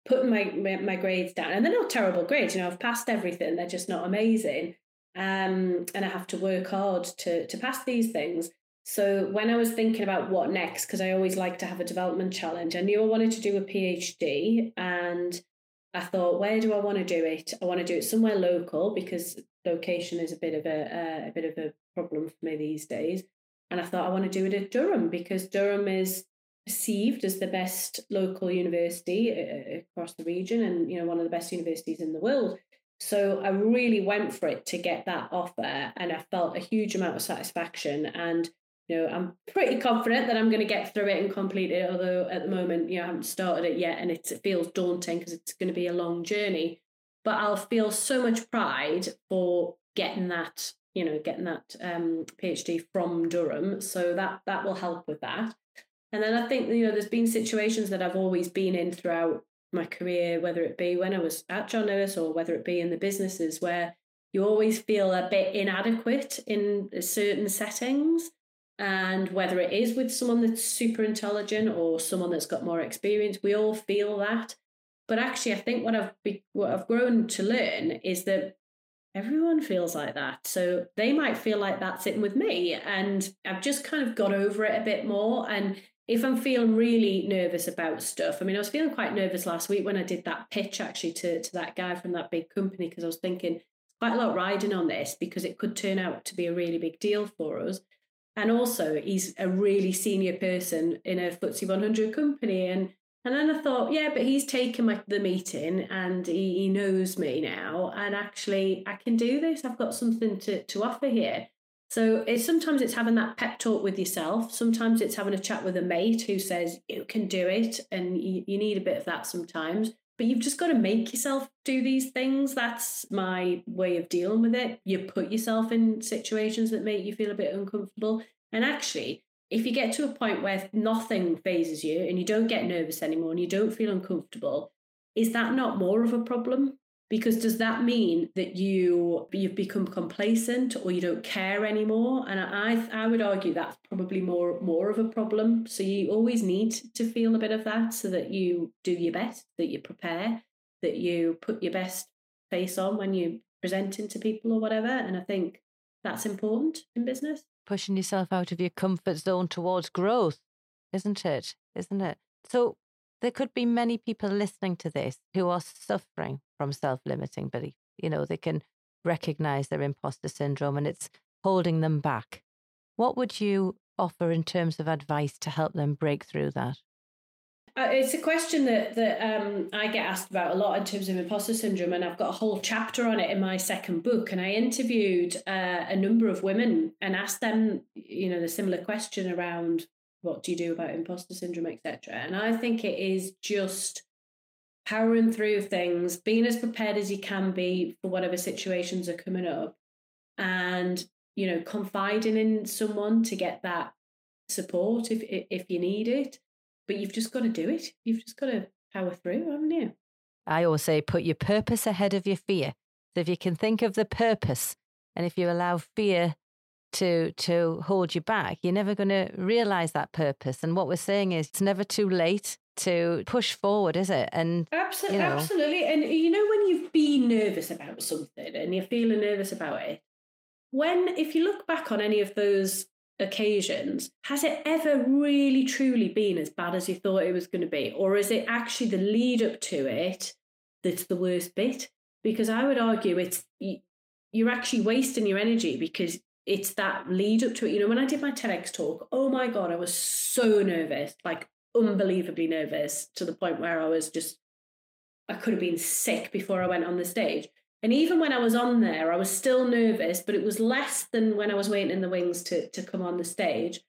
putting my, my, my grades down. And they're not terrible grades, you know, I've passed everything, they're just not amazing. Um, and I have to work hard to, to pass these things. So when I was thinking about what next, because I always like to have a development challenge, I knew I wanted to do a PhD and I thought, where do I want to do it? I want to do it somewhere local because location is a bit of a, a bit of a problem for me these days. And I thought I want to do it at Durham because Durham is perceived as the best local university uh, across the region and you know one of the best universities in the world. So I really went for it to get that offer, and I felt a huge amount of satisfaction. And you know, I'm pretty confident that I'm going to get through it and complete it. Although at the moment, you know, I haven't started it yet, and it feels daunting because it's going to be a long journey. But I'll feel so much pride for getting that, you know, getting that um, PhD from Durham. So that that will help with that. And then I think you know, there's been situations that I've always been in throughout my career, whether it be when I was at John Lewis or whether it be in the businesses where you always feel a bit inadequate in certain settings and whether it is with someone that's super intelligent or someone that's got more experience we all feel that. But actually i think what i've be, what i've grown to learn is that everyone feels like that. So they might feel like that sitting with me and i've just kind of got over it a bit more. And if i'm feeling really nervous about stuff i mean i was feeling quite nervous last week when i did that pitch actually to, to that guy from that big company because i was thinking quite a lot riding on this because it could turn out to be a really big deal for us and also he's a really senior person in a FTSE 100 company and and then I thought, yeah, but he's taken my, the meeting and he, he knows me now, and actually I can do this. I've got something to, to offer here. So it's sometimes it's having that pep talk with yourself. Sometimes it's having a chat with a mate who says you can do it, and you, you need a bit of that sometimes but you've just got to make yourself do these things. That's my way of dealing with it. You put yourself in situations that make you feel a bit uncomfortable. And actually, if you get to a point where nothing phases you and you don't get nervous anymore and you don't feel uncomfortable, is that not more of a problem? Because does that mean that you you've become complacent or you don't care anymore? And i i would argue that's probably more more of a problem. So you always need to feel a bit of that so that you do your best that you prepare that you put your best face on when you're presenting to people or whatever. And i think that's important in business. Pushing yourself out of your comfort zone towards growth isn't it? Isn't it? So there could be many people listening to this who are suffering from self limiting belief. You know, they can recognize their imposter syndrome and it's holding them back. What would you offer in terms of advice to help them break through that? Uh, it's a question that that um, I get asked about a lot in terms of imposter syndrome, and I've got a whole chapter on it in my second book. And I interviewed uh, a number of women and asked them, you know, the similar question around what do you do about imposter syndrome, etc. And I think it is just powering through things, being as prepared as you can be for whatever situations are coming up, and you know, confiding in someone to get that support if if you need it. But you've just got to do it. You've just got to power through, haven't you? I always say put your purpose ahead of your fear. So if you can think of the purpose, and if you allow fear to to hold you back. You're never going to realize that purpose. And what we're saying is it's never too late to push forward is it? And absolutely you know, absolutely. And you know when you've been nervous about something and you're feeling nervous about it when if you look back on any of those occasions has it ever really truly been as bad as you thought it was going to be? Or is it actually the lead up to it that's the worst bit? Because i would argue it's you're actually wasting your energy because it's that lead up to it. You know, when I did my TEDx talk, oh my God, I was so nervous, like unbelievably nervous to the point where I was just, I could have been sick before I went on the stage. And even when I was on there, I was still nervous, but it was less than when I was waiting in the wings to, to come on the stage.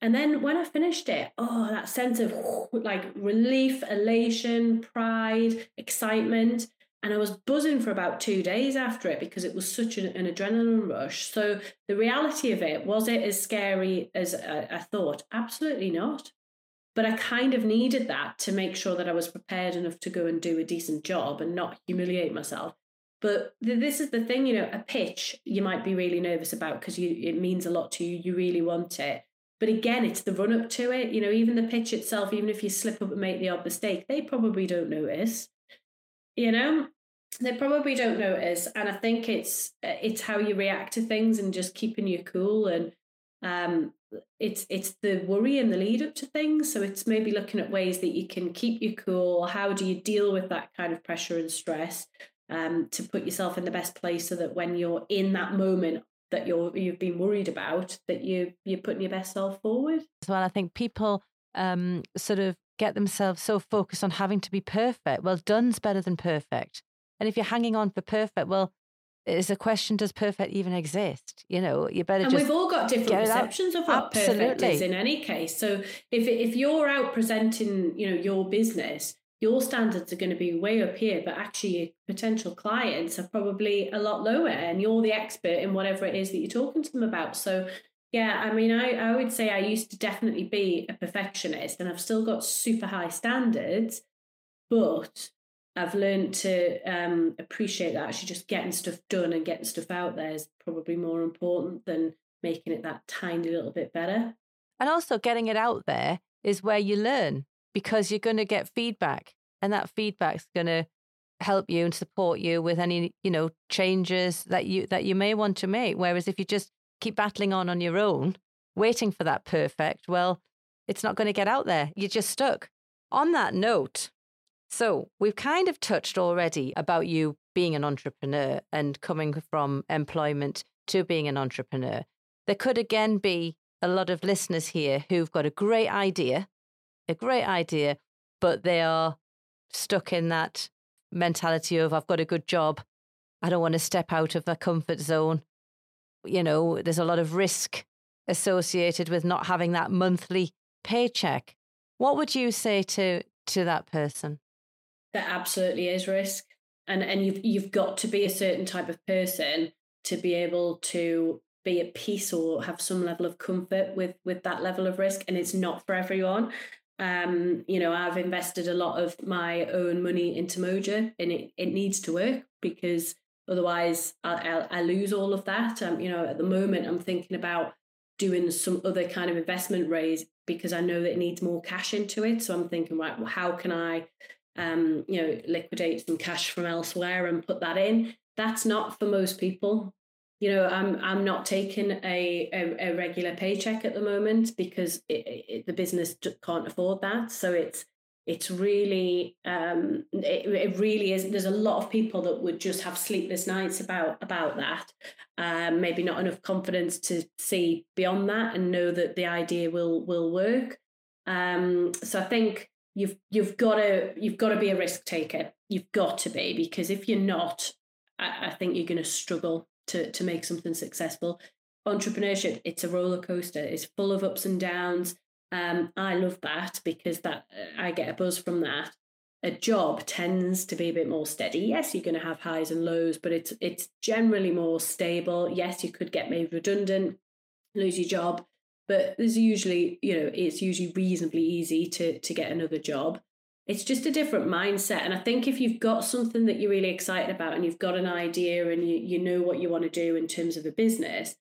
And then when I finished it, oh, that sense of like relief, elation, pride, excitement. And I was buzzing for about two days after it because it was such an, an adrenaline rush. So the reality of it, was it as scary as I, I thought? Absolutely not. But I kind of needed that to make sure that I was prepared enough to go and do a decent job and not humiliate myself. But this is the thing, you know, a pitch you might be really nervous about because it means a lot to you. You really want it. But again, it's the run up to it. You know, even the pitch itself, even if you slip up and make the odd mistake, they probably don't notice. You know, they probably don't notice and i think it's it's how you react to things and just keeping you cool and um it's it's the worry and the lead up to things. So it's maybe looking at ways that you can keep you cool. How do you deal with that kind of pressure and stress um to put yourself in the best place so that when you're in that moment that you're you've been worried about that you you're putting your best self forward? As well i think people um sort of get themselves so focused on having to be perfect. Well done's better than perfect and if you're hanging on for perfect, well, is a question: Does perfect even exist? You know, you better. And we've all got different perceptions of what Absolutely. perfect is in any case. So if if you're out presenting, you know, your business, your standards are going to be way up here, but actually your potential clients are probably a lot lower, and you're the expert in whatever it is that you're talking to them about. So yeah, I mean, I, I would say I used to definitely be a perfectionist, and I've still got super high standards, but I've learned to um, appreciate that actually just getting stuff done and getting stuff out there is probably more important than making it that tiny little bit better. And also, getting it out there is where you learn because you're going to get feedback, and that feedback's going to help you and support you with any you know changes that you that you may want to make. Whereas if you just keep battling on on your own, waiting for that perfect, well, it's not going to get out there. You're just stuck. On that note, so we've kind of touched already about you being an entrepreneur and coming from employment to being an entrepreneur. There could again be a lot of listeners here who've got a great idea, a great idea, but they are stuck in that mentality of I've got a good job. I don't want to step out of the comfort zone. You know, there's a lot of risk associated with not having that monthly paycheck. What would you say to to that person? There absolutely is risk. And and you've you've got to be a certain type of person to be able to be at peace or have some level of comfort with with that level of risk and it's not for everyone. Um you know i've invested a lot of my own money into moja and it, it needs to work because otherwise I, I, I lose all of that. Um you know at the moment i'm thinking about doing some other kind of investment raise because i know that it needs more cash into it. So i'm thinking right well how can i um, you know, liquidate some cash from elsewhere and put that in. That's not for most people. You know, I'm I'm not taking a a, a regular paycheck at the moment because it, it, the business can't afford that. So it's it's really um, it, it really is. There's a lot of people that would just have sleepless nights about about that. Um, maybe not enough confidence to see beyond that and know that the idea will will work. Um, so I think you've you've got to you've got to be a risk taker. You've got to be because if you're not, I, I think you're going to struggle to to make something successful. Entrepreneurship, it's a roller coaster. It's full of ups and downs. Um, I love that because that I get a buzz from that. A job tends to be a bit more steady. Yes, you're going to have highs and lows, but it's it's generally more stable. Yes, you could get made redundant, lose your job, but there's usually you know it's usually reasonably easy to to get another job. It's just a different mindset and i think if you've got something that you're really excited about and you've got an idea and you, you know what you want to do in terms of a business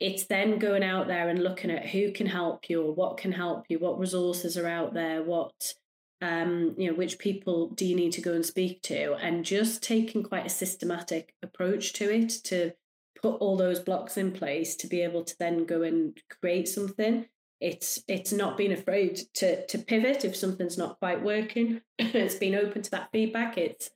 it's then going out there and looking at who can help you or what can help you what resources are out there what um, you know which people do you need to go and speak to and just taking quite a systematic approach to it to put all those blocks in place to be able to then go and create something it's it's not being afraid to to pivot if something's not quite working. It's been open to that feedback. It's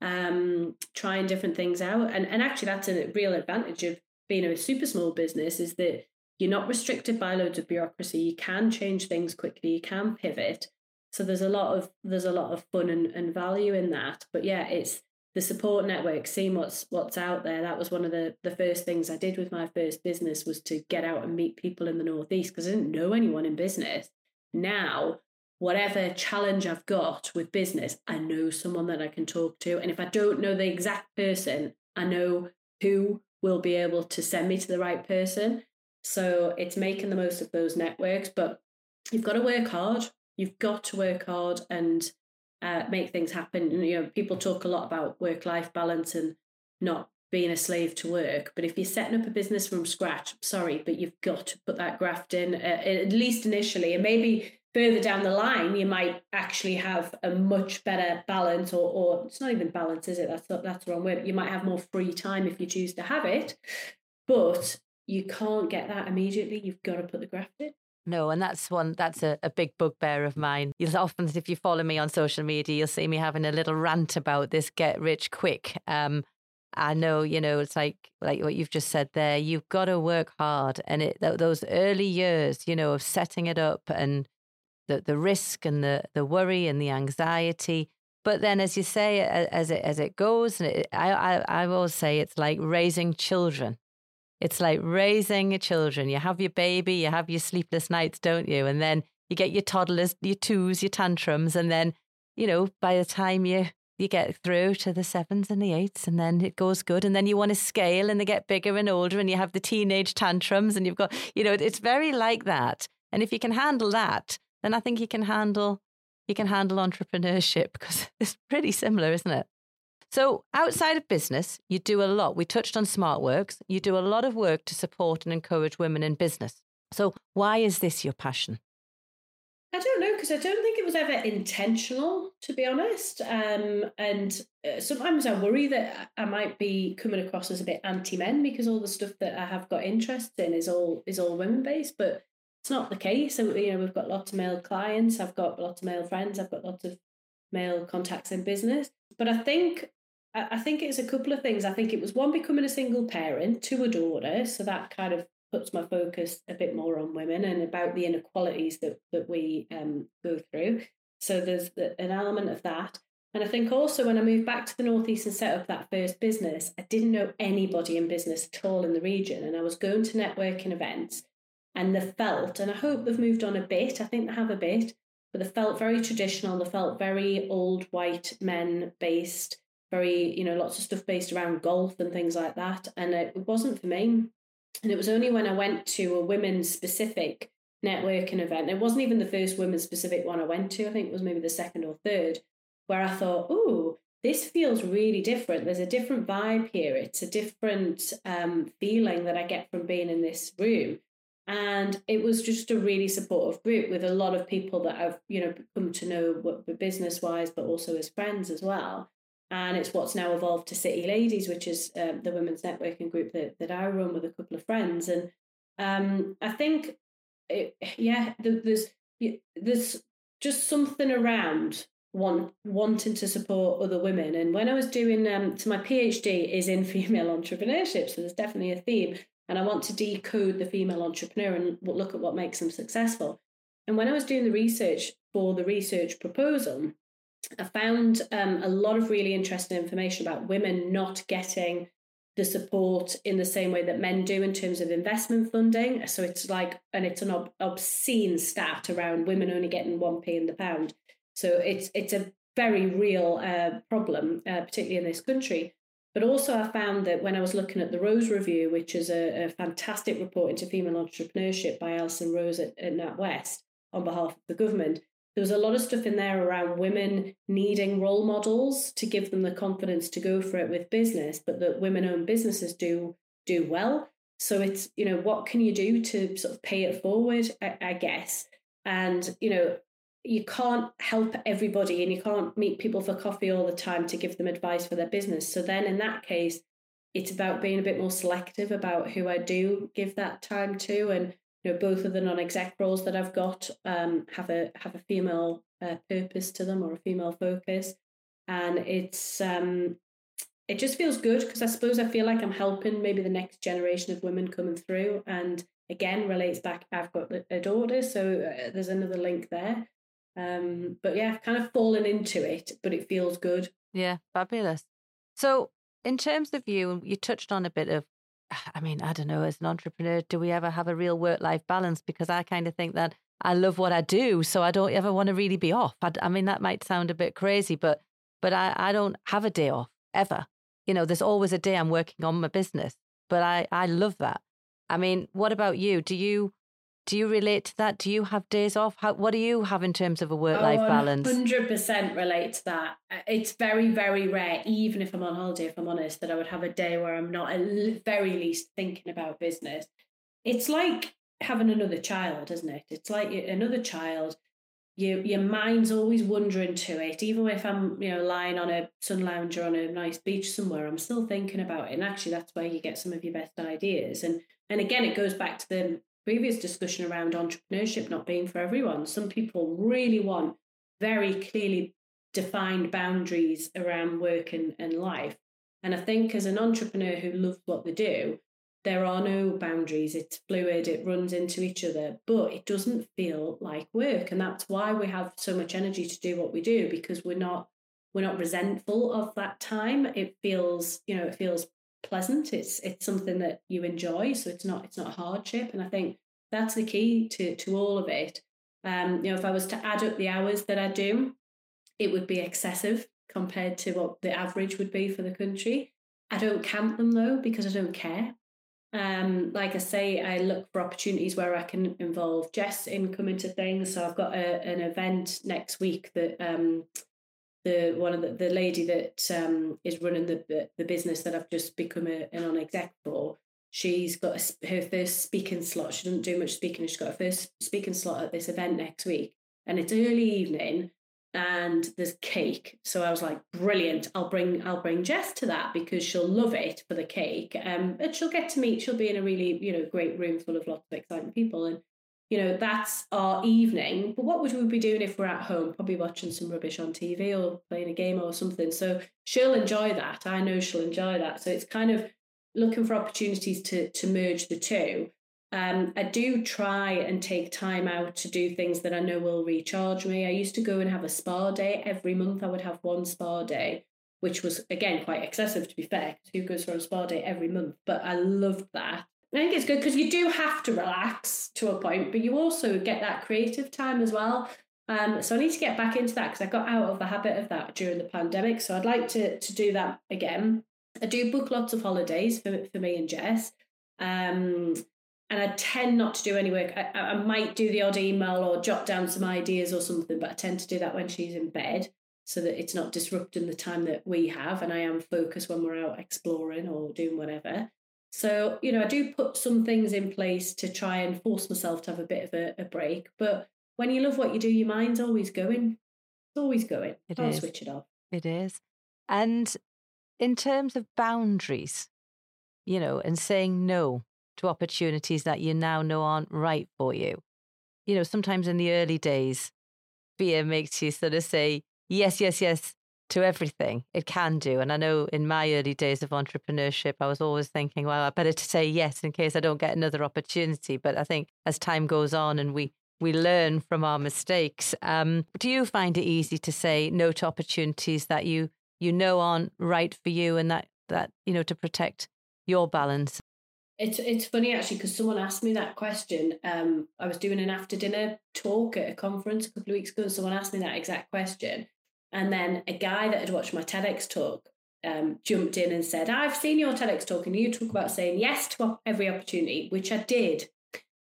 um trying different things out. And and actually that's a real advantage of being a super small business is that you're not restricted by loads of bureaucracy. You can change things quickly. You can pivot. So there's a lot of there's a lot of fun and, and value in that. But yeah it's the support network, seeing what's what's out there. That was one of the the first things I did with my first business was to get out and meet people in the northeast because I didn't know anyone in business. Now, whatever challenge I've got with business, I know someone that I can talk to, and if I don't know the exact person, I know who will be able to send me to the right person. So it's making the most of those networks, but you've got to work hard. You've got to work hard and uh, make things happen. And, you know, people talk a lot about work life balance and not being a slave to work. But if you're setting up a business from scratch, sorry, but you've got to put that graft in uh, at least initially, and maybe further down the line, you might actually have a much better balance, or, or it's not even balance, is it? That's that's the wrong word. You might have more free time if you choose to have it, but you can't get that immediately. You've got to put the graft in. No, and that's one that's a, a big bugbear of mine. You'll often, if you follow me on social media, you'll see me having a little rant about this get rich quick. Um, I know, you know, it's like like what you've just said there. You've got to work hard, and it those early years, you know, of setting it up and the the risk and the the worry and the anxiety. But then, as you say, as it as it goes, and it, I, I I always say it's like raising children. It's like raising your children. You have your baby, you have your sleepless nights, don't you? And then you get your toddlers, your twos, your tantrums, and then you know by the time you you get through to the sevens and the eights, and then it goes good. And then you want to scale, and they get bigger and older, and you have the teenage tantrums, and you've got, you know, it's very like that. And if you can handle that, then I think you can handle you can handle entrepreneurship because it's pretty similar, isn't it? So, outside of business, you do a lot. We touched on SmartWorks. You do a lot of work to support and encourage women in business. So, why is this your passion? I don't know because I don't think it was ever intentional, to be honest. Um, and uh, sometimes I worry that I might be coming across as a bit anti-men because all the stuff that I have got interest in is all is all women based. But it's not the case. So, you know, we've got lots of male clients. I've got lots of male friends. I've got lots of male contacts in business. But I think I think it's a couple of things. I think it was one becoming a single parent to a daughter, so that kind of puts my focus a bit more on women and about the inequalities that that we um, go through. So there's the, an element of that. And I think also when I moved back to the Northeast and set up that first business, I didn't know anybody in business at all in the region. And I was going to networking events and they felt, and I hope they've moved on a bit, I think they have a bit, but they felt very traditional, they felt very old white men based, very, you know, lots of stuff based around golf and things like that. And it wasn't for me. And it was only when I went to a women specific networking event, it wasn't even the first women specific one I went to, I think it was maybe the second or third, where I thought, oh, this feels really different. There's a different vibe here. It's a different um, feeling that I get from being in this room. And it was just a really supportive group with a lot of people that I've, you know, come to know business wise, but also as friends as well and it's what's now evolved to City Ladies, which is um, the women's networking group that, that I run with a couple of friends. And um, I think, it, yeah, there's there's just something around one wanting to support other women. And when I was doing, um, so my PhD is in female entrepreneurship, so there's definitely a theme. And I want to decode the female entrepreneur and look at what makes them successful. And when I was doing the research for the research proposal, I found um, a lot of really interesting information about women not getting the support in the same way that men do in terms of investment funding. So it's like, and it's an ob- obscene stat around women only getting one p in the pound. So it's it's a very real uh, problem, uh, particularly in this country. But also, I found that when I was looking at the Rose Review, which is a, a fantastic report into female entrepreneurship by Alison Rose at, at NatWest on behalf of the government, there was a lot of stuff in there around women needing role models to give them the confidence to go for it with business, but that women owned businesses do do well. So it's, you know, what can you do to sort of pay it forward, I, I guess. And, you know, you can't help everybody and you can't meet people for coffee all the time to give them advice for their business. So then in that case, it's about being a bit more selective about who I do give that time to and you know both of the non-exec roles that I've got um, have a have a female uh, purpose to them or a female focus, and it's um, it just feels good because I suppose I feel like I'm helping maybe the next generation of women coming through, and again relates back. I've got a daughter, so uh, there's another link there. Um, but yeah, kind of fallen into it, but it feels good. Yeah, fabulous. So, in terms of you, you touched on a bit of I mean, I don't know, as an entrepreneur, do we ever have a real work life balance? Because I kind of think that I love what I do, so I don't ever want to really be off. I, I mean, that might sound a bit crazy, but but I, I don't have a day off ever. You know, there's always a day I'm working on my business, but I, I love that. I mean, what about you? Do you do you relate to that? Do you have days off? How, what do you have in terms of a work life oh, balance? Hundred percent relate to that. It's very very rare, even if I'm on holiday, if I'm honest, that I would have a day where I'm not at very least thinking about business. It's like having another child, isn't it? It's like another child. Your your mind's always wandering to it. Even if I'm you know lying on a sun lounger on a nice beach somewhere, I'm still thinking about it. And actually, that's where you get some of your best ideas. And and again, it goes back to the previous discussion around entrepreneurship not being for everyone. Some people really want very clearly defined boundaries around work and, and life. And I think as an entrepreneur who loves what they do, there are no boundaries. It's fluid, it runs into each other, but it doesn't feel like work. And that's why we have so much energy to do what we do because we're not we're not resentful of that time. It feels, you know, it feels pleasant. It's it's something that you enjoy, so it's not it's not a hardship. And I think that's the key to to all of it. Um, you know, if I was to add up the hours that I do, it would be excessive compared to what the average would be for the country. I don't count them though because I don't care. Um, like I say, I look for opportunities where I can involve Jess in coming to things. So I've got a, an event next week that um, the one of the, the lady that um, is running the the business that I've just become a, an on exec for. She's got a, her first speaking slot. She doesn't do much speaking. She's got her first speaking slot at this event next week, and it's early evening and there's cake. So I was like, brilliant. I'll bring I'll bring Jess to that because she'll love it for the cake. Um, and she'll get to meet. She'll be in a really you know great room full of lots of exciting people, and you know that's our evening. But what would we be doing if we're at home? Probably watching some rubbish on TV or playing a game or something. So she'll enjoy that. I know she'll enjoy that. So it's kind of looking for opportunities to to merge the two um, I do try and take time out to do things that I know will recharge me. I used to go and have a spa day every month. I would have one spa day, which was again quite excessive to be fair. Who goes for a spa day every month? But I loved that. I think it's good because you do have to relax to a point, but you also get that creative time as well. Um, so I need to get back into that because I got out of the habit of that during the pandemic. So I'd like to to do that again. I do book lots of holidays for, for me and Jess. Um, and I tend not to do any work. I, I might do the odd email or jot down some ideas or something, but I tend to do that when she's in bed so that it's not disrupting the time that we have and I am focused when we're out exploring or doing whatever. So, you know, I do put some things in place to try and force myself to have a bit of a, a break. But when you love what you do, your mind's always going. It's always going. It Can't is. switch it off. It is. And in terms of boundaries, you know, and saying no, to opportunities that you now know aren't right for you. You know, sometimes in the early days, fear makes you sort of say yes, yes, yes to everything. It can do. And I know in my early days of entrepreneurship, I was always thinking, well, I better to say yes in case I don't get another opportunity. But I think as time goes on and we we learn from our mistakes. Um, do you find it easy to say no to opportunities that you you know aren't right for you, and that that you know to protect your balance? It's it's funny actually because someone asked me that question. Um, I was doing an after dinner talk at a conference a couple of weeks ago, and someone asked me that exact question. And then a guy that had watched my TEDx talk um, jumped in and said, "I've seen your TEDx talk, and you talk about saying yes to every opportunity," which I did.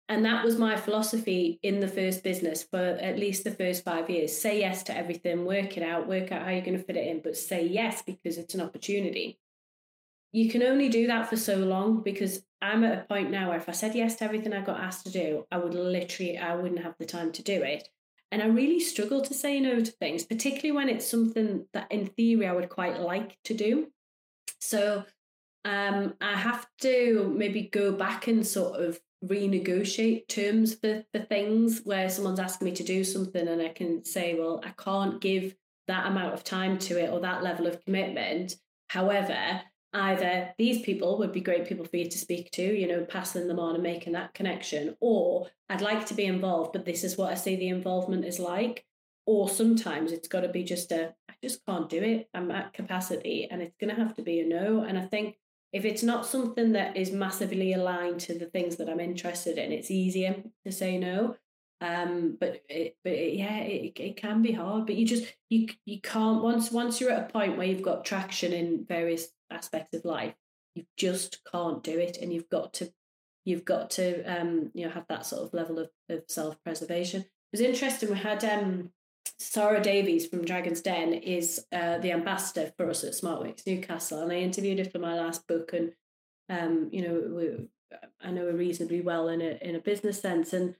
And that was my philosophy in the first business for at least the first five years. Say yes to everything, work it out, work out how you're going to fit it in, but say yes because it's an opportunity you can only do that for so long because I'm at a point now where if I said yes to everything I got asked to do, I would literally, I wouldn't have the time to do it. And I really struggle to say no to things, particularly when it's something that in theory I would quite like to do. So um, I have to maybe go back and sort of renegotiate terms for, for things where someone's asking me to do something and I can say, well, I can't give that amount of time to it or that level of commitment. However, either these people would be great people for you to speak to, you know, passing them on and making that connection, or I'd like to be involved, but this is what I see the involvement is like. Or sometimes it's got to be just a, I just can't do it. I'm at capacity and it's going to have to be a no. And I think if it's not something that is massively aligned to the things that I'm interested in, it's easier to say no. Um, but it, but it, yeah, it, it can be hard. But you just you you can't once once you're at a point where you've got traction in various aspects of life you just can't do it and you've got to you've got to um you know have that sort of level of, of self-preservation it was interesting we had um Sara Davies from Dragon's Den is uh, the ambassador for us at SmartWorks Newcastle, and I interviewed her for my last book. And um, you know, we, I know her reasonably well in a in a business sense. And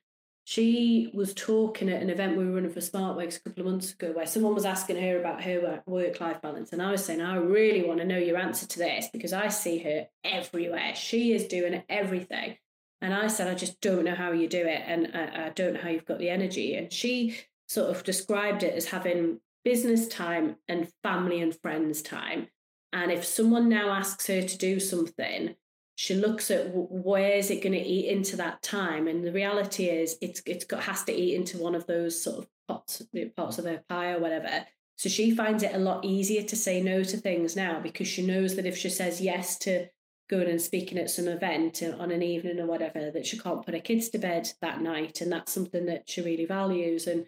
she was talking at an event we were running for SmartWorks a couple of months ago where someone was asking her about her work life balance. And I was saying, I really want to know your answer to this because I see her everywhere. She is doing everything. And I said, I just don't know how you do it. And I, I don't know how you've got the energy. And she sort of described it as having business time and family and friends time. And if someone now asks her to do something, she looks at where is it going to eat into that time and the reality is it's it's got has to eat into one of those sort of pots parts of her pie or whatever So she finds it a lot easier to say no to things now because she knows that if she says yes to going and speaking at some event on an evening or whatever, that she can't put her kids to bed that night. And that's something that she really values. And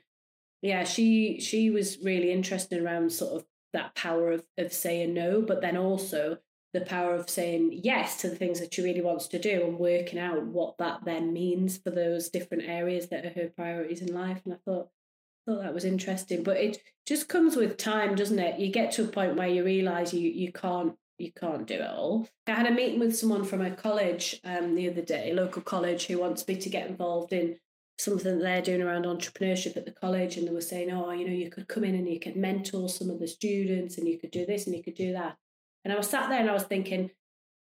yeah, she she was really interested around sort of that power of, of saying no, but then also the power of saying yes to the things that she really wants to do and working out what that then means for those different areas that are her priorities in life. And I thought thought that was interesting. But it just comes with time, doesn't it? You get to a point where you realise you you can't you can't do it all. I had a meeting with someone from a college um, the other day, local college, who wants me to get involved in something they're doing around entrepreneurship at the college. And they were saying, oh, you know, you could come in and you could mentor some of the students and you could do this and you could do that. And I was sat there and I was thinking,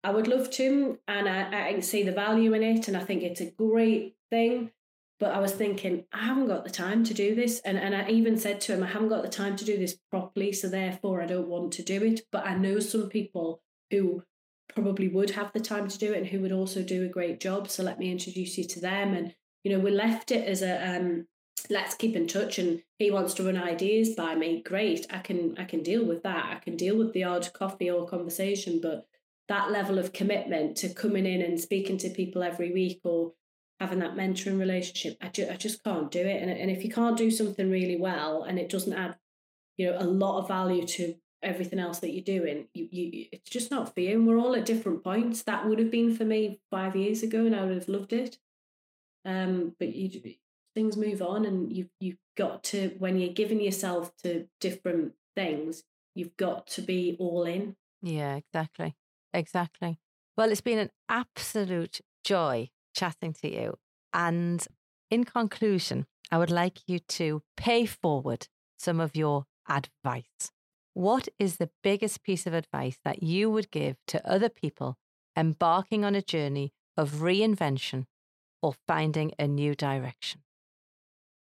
I would love to, and I, I can see the value in it. And I think it's a great thing. But I was thinking, I haven't got the time to do this. And, and I even said to him, I haven't got the time to do this properly. So therefore, I don't want to do it. But I know some people who probably would have the time to do it and who would also do a great job. So let me introduce you to them. And, you know, we left it as a, um, let's keep in touch and he wants to run ideas by me great i can i can deal with that i can deal with the odd coffee or conversation but that level of commitment to coming in and speaking to people every week or having that mentoring relationship. I, ju- I just can't do it. And, and if you can't do something really well and it doesn't add, you know, a lot of value to everything else that you're doing, you, you it's just not for you. And we're all at different points. That would have been for me five years ago and I would have loved it. Um, but you things move on and you've you've got to when you're giving yourself to different things, you've got to be all in. Yeah, exactly. Exactly. Well, it's been an absolute joy chatting to you. And in conclusion, I would like you to pay forward some of your advice. What is the biggest piece of advice that you would give to other people embarking on a journey of reinvention or finding a new direction?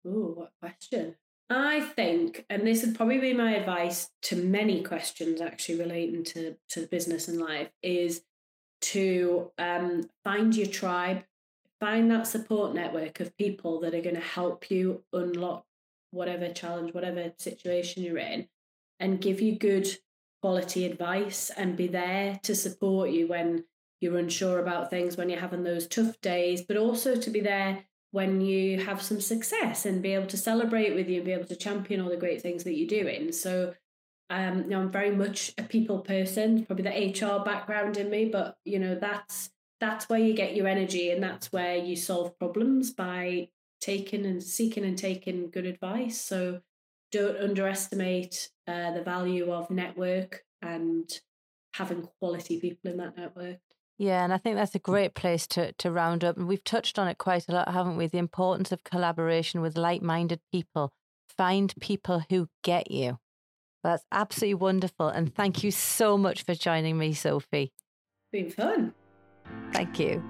Oh, what question. I think, and this would probably be my advice to many questions actually relating to, to business and life, is to um, find your tribe, find that support network of people that are going to help you unlock whatever challenge, whatever situation you're in, and give you good quality advice and be there to support you when you're unsure about things, when you're having those tough days, but also to be there when you have some success and be able to celebrate with you and be able to champion all the great things that you're doing. So, um, you know, I'm very much a people person, probably the HR background in me, but you know, that's that's where you get your energy and that's where you solve problems by taking and seeking and taking good advice. So don't underestimate uh, the value of network and having quality people in that network. Yeah, and I think that's a mm. great place to to round up. And we've touched on it quite a lot, haven't we? The importance of collaboration with like-minded people. Find people who get you. That's absolutely wonderful. And thank you so much for joining me, Sophie. It's Been fun. Thank you.